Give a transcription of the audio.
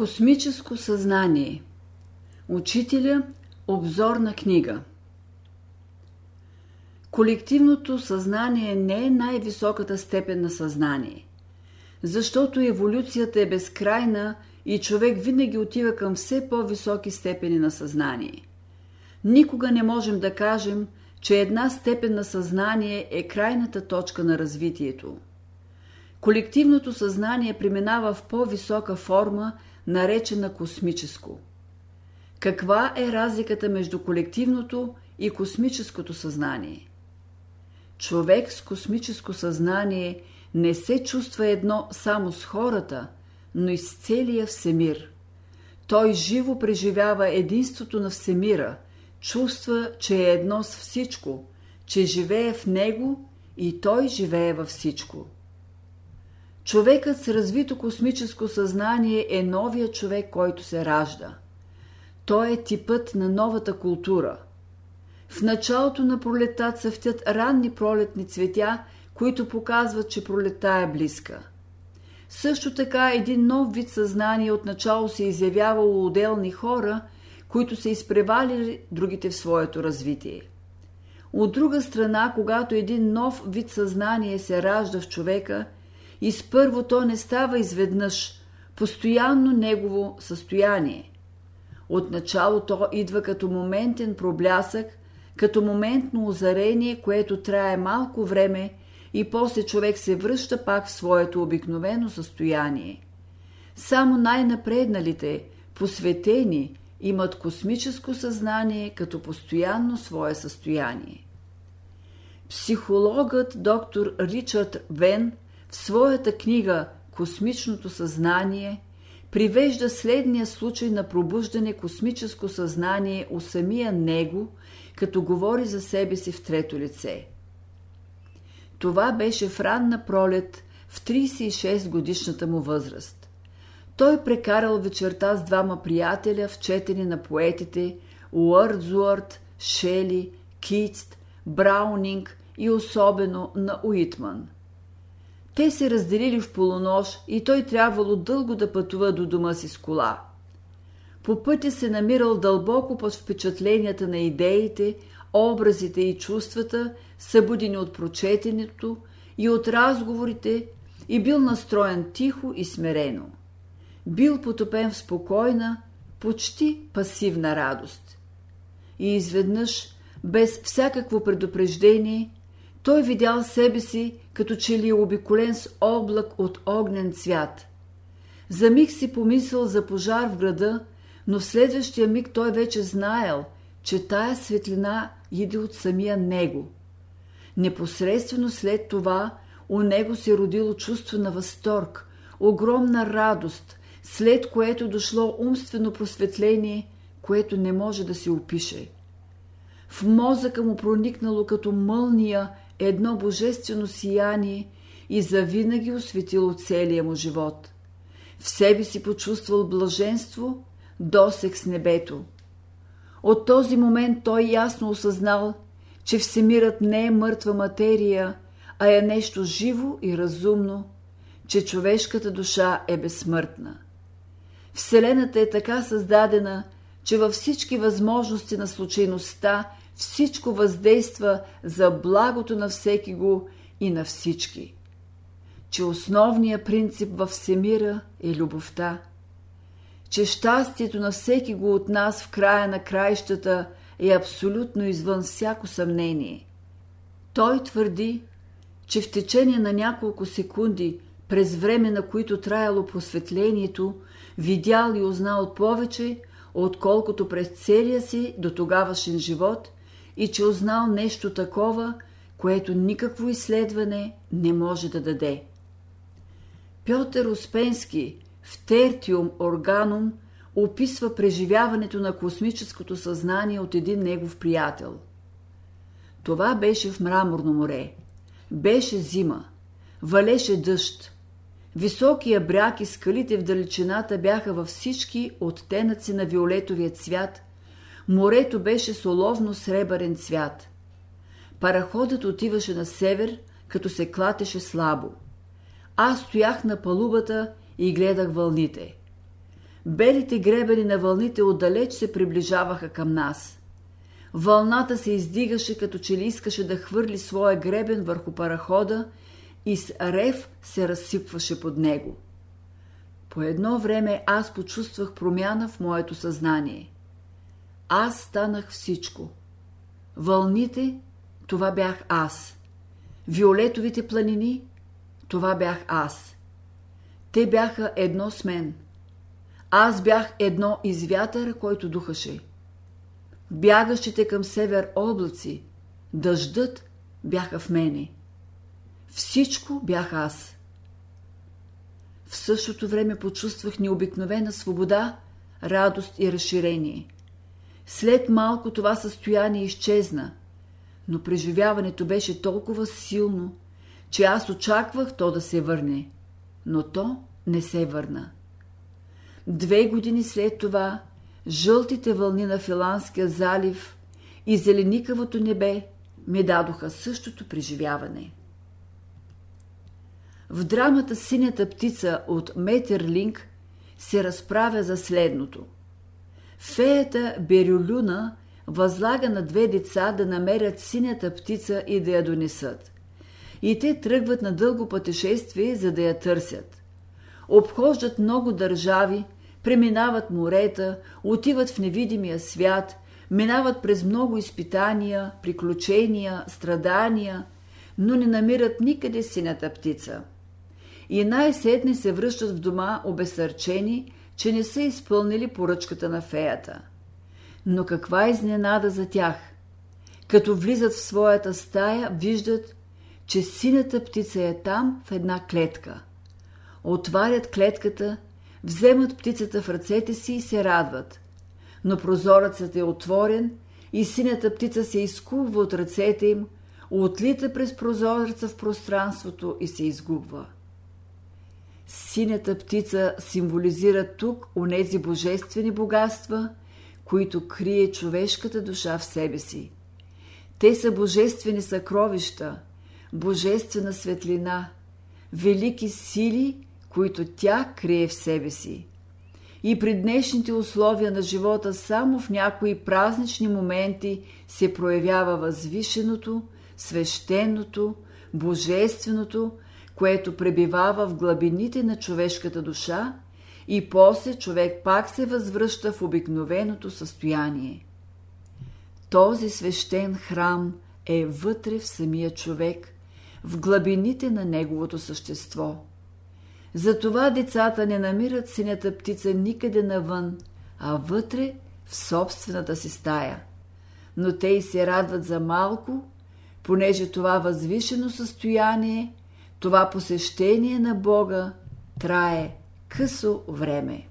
Космическо съзнание Учителя Обзорна книга Колективното съзнание не е най-високата степен на съзнание, защото еволюцията е безкрайна и човек винаги отива към все по-високи степени на съзнание. Никога не можем да кажем, че една степен на съзнание е крайната точка на развитието. Колективното съзнание преминава в по-висока форма – наречена космическо. Каква е разликата между колективното и космическото съзнание? Човек с космическо съзнание не се чувства едно само с хората, но и с целия всемир. Той живо преживява единството на всемира, чувства, че е едно с всичко, че живее в него и той живее във всичко. Човекът с развито космическо съзнание е новия човек, който се ражда. Той е типът на новата култура. В началото на пролета цъфтят ранни пролетни цветя, които показват, че пролета е близка. Също така един нов вид съзнание отначало се изявява у отделни хора, които са изпревалили другите в своето развитие. От друга страна, когато един нов вид съзнание се ражда в човека – и с първо то не става изведнъж, постоянно негово състояние. Отначало то идва като моментен проблясък, като моментно озарение, което трае малко време и после човек се връща пак в своето обикновено състояние. Само най-напредналите, посветени, имат космическо съзнание като постоянно свое състояние. Психологът доктор Ричард Вен – в своята книга Космичното съзнание привежда следния случай на пробуждане космическо съзнание у самия него, като говори за себе си в трето лице. Това беше в ранна пролет в 36 годишната му възраст. Той прекарал вечерта с двама приятеля в четене на поетите Уърдзуарт, Шели, Китст, Браунинг и особено на Уитман – те се разделили в полунощ и той трябвало дълго да пътува до дома си с кола. По пътя се намирал дълбоко под впечатленията на идеите, образите и чувствата, събудени от прочетенето и от разговорите, и бил настроен тихо и смирено. Бил потопен в спокойна, почти пасивна радост. И изведнъж, без всякакво предупреждение, той видял себе си, като че ли е обиколен с облак от огнен цвят. За миг си помисъл за пожар в града, но в следващия миг той вече знаел, че тая светлина иде от самия него. Непосредствено след това у него се родило чувство на възторг, огромна радост, след което дошло умствено просветление, което не може да се опише. В мозъка му проникнало като мълния едно божествено сияние и завинаги осветило целия му живот. В себе си почувствал блаженство, досек с небето. От този момент той ясно осъзнал, че Всемирът не е мъртва материя, а е нещо живо и разумно, че човешката душа е безсмъртна. Вселената е така създадена, че във всички възможности на случайността всичко въздейства за благото на всеки го и на всички. Че основният принцип във всемира е любовта. Че щастието на всеки го от нас в края на краищата е абсолютно извън всяко съмнение. Той твърди, че в течение на няколко секунди, през време на които траяло просветлението, видял и узнал повече, отколкото през целия си до тогавашен живот – и че узнал нещо такова, което никакво изследване не може да даде. Пьотър Успенски в Тертиум Органум описва преживяването на космическото съзнание от един негов приятел. Това беше в Мраморно море. Беше зима. Валеше дъжд. Високия бряг и скалите в далечината бяха във всички оттенъци на виолетовия цвят – Морето беше соловно-сребърен цвят. Параходът отиваше на север, като се клатеше слабо. Аз стоях на палубата и гледах вълните. белите гребени на вълните отдалеч се приближаваха към нас. Вълната се издигаше, като че ли искаше да хвърли своя гребен върху парахода и с рев се разсипваше под него. По едно време аз почувствах промяна в моето съзнание. Аз станах всичко. Вълните, това бях аз. Виолетовите планини, това бях аз. Те бяха едно с мен. Аз бях едно из вятъра, който духаше. Бягащите към север облаци, дъждът бяха в мене. Всичко бях аз. В същото време почувствах необикновена свобода, радост и разширение. След малко това състояние изчезна, но преживяването беше толкова силно, че аз очаквах то да се върне, но то не се върна. Две години след това жълтите вълни на Филанския залив и зеленикавото небе ми дадоха същото преживяване. В драмата Синята птица от Метерлинг се разправя за следното. Феята Берюлюна възлага на две деца да намерят синята птица и да я донесат. И те тръгват на дълго пътешествие, за да я търсят. Обхождат много държави, преминават морета, отиват в невидимия свят, минават през много изпитания, приключения, страдания, но не намират никъде синята птица – и най-сетне се връщат в дома обесърчени, че не са изпълнили поръчката на феята. Но каква изненада за тях! Като влизат в своята стая, виждат, че синята птица е там в една клетка. Отварят клетката, вземат птицата в ръцете си и се радват. Но прозорецът е отворен и синята птица се изкубва от ръцете им, отлита през прозореца в пространството и се изгубва. Синята птица символизира тук онези божествени богатства, които крие човешката душа в себе си. Те са божествени съкровища, божествена светлина, велики сили, които тя крие в себе си. И при днешните условия на живота само в някои празнични моменти се проявява възвишеното, свещеното, божественото, което пребивава в глабините на човешката душа и после човек пак се възвръща в обикновеното състояние. Този свещен храм е вътре в самия човек, в глабините на неговото същество. Затова децата не намират синята птица никъде навън, а вътре в собствената си стая. Но те и се радват за малко, понеже това възвишено състояние това посещение на Бога трае късо време.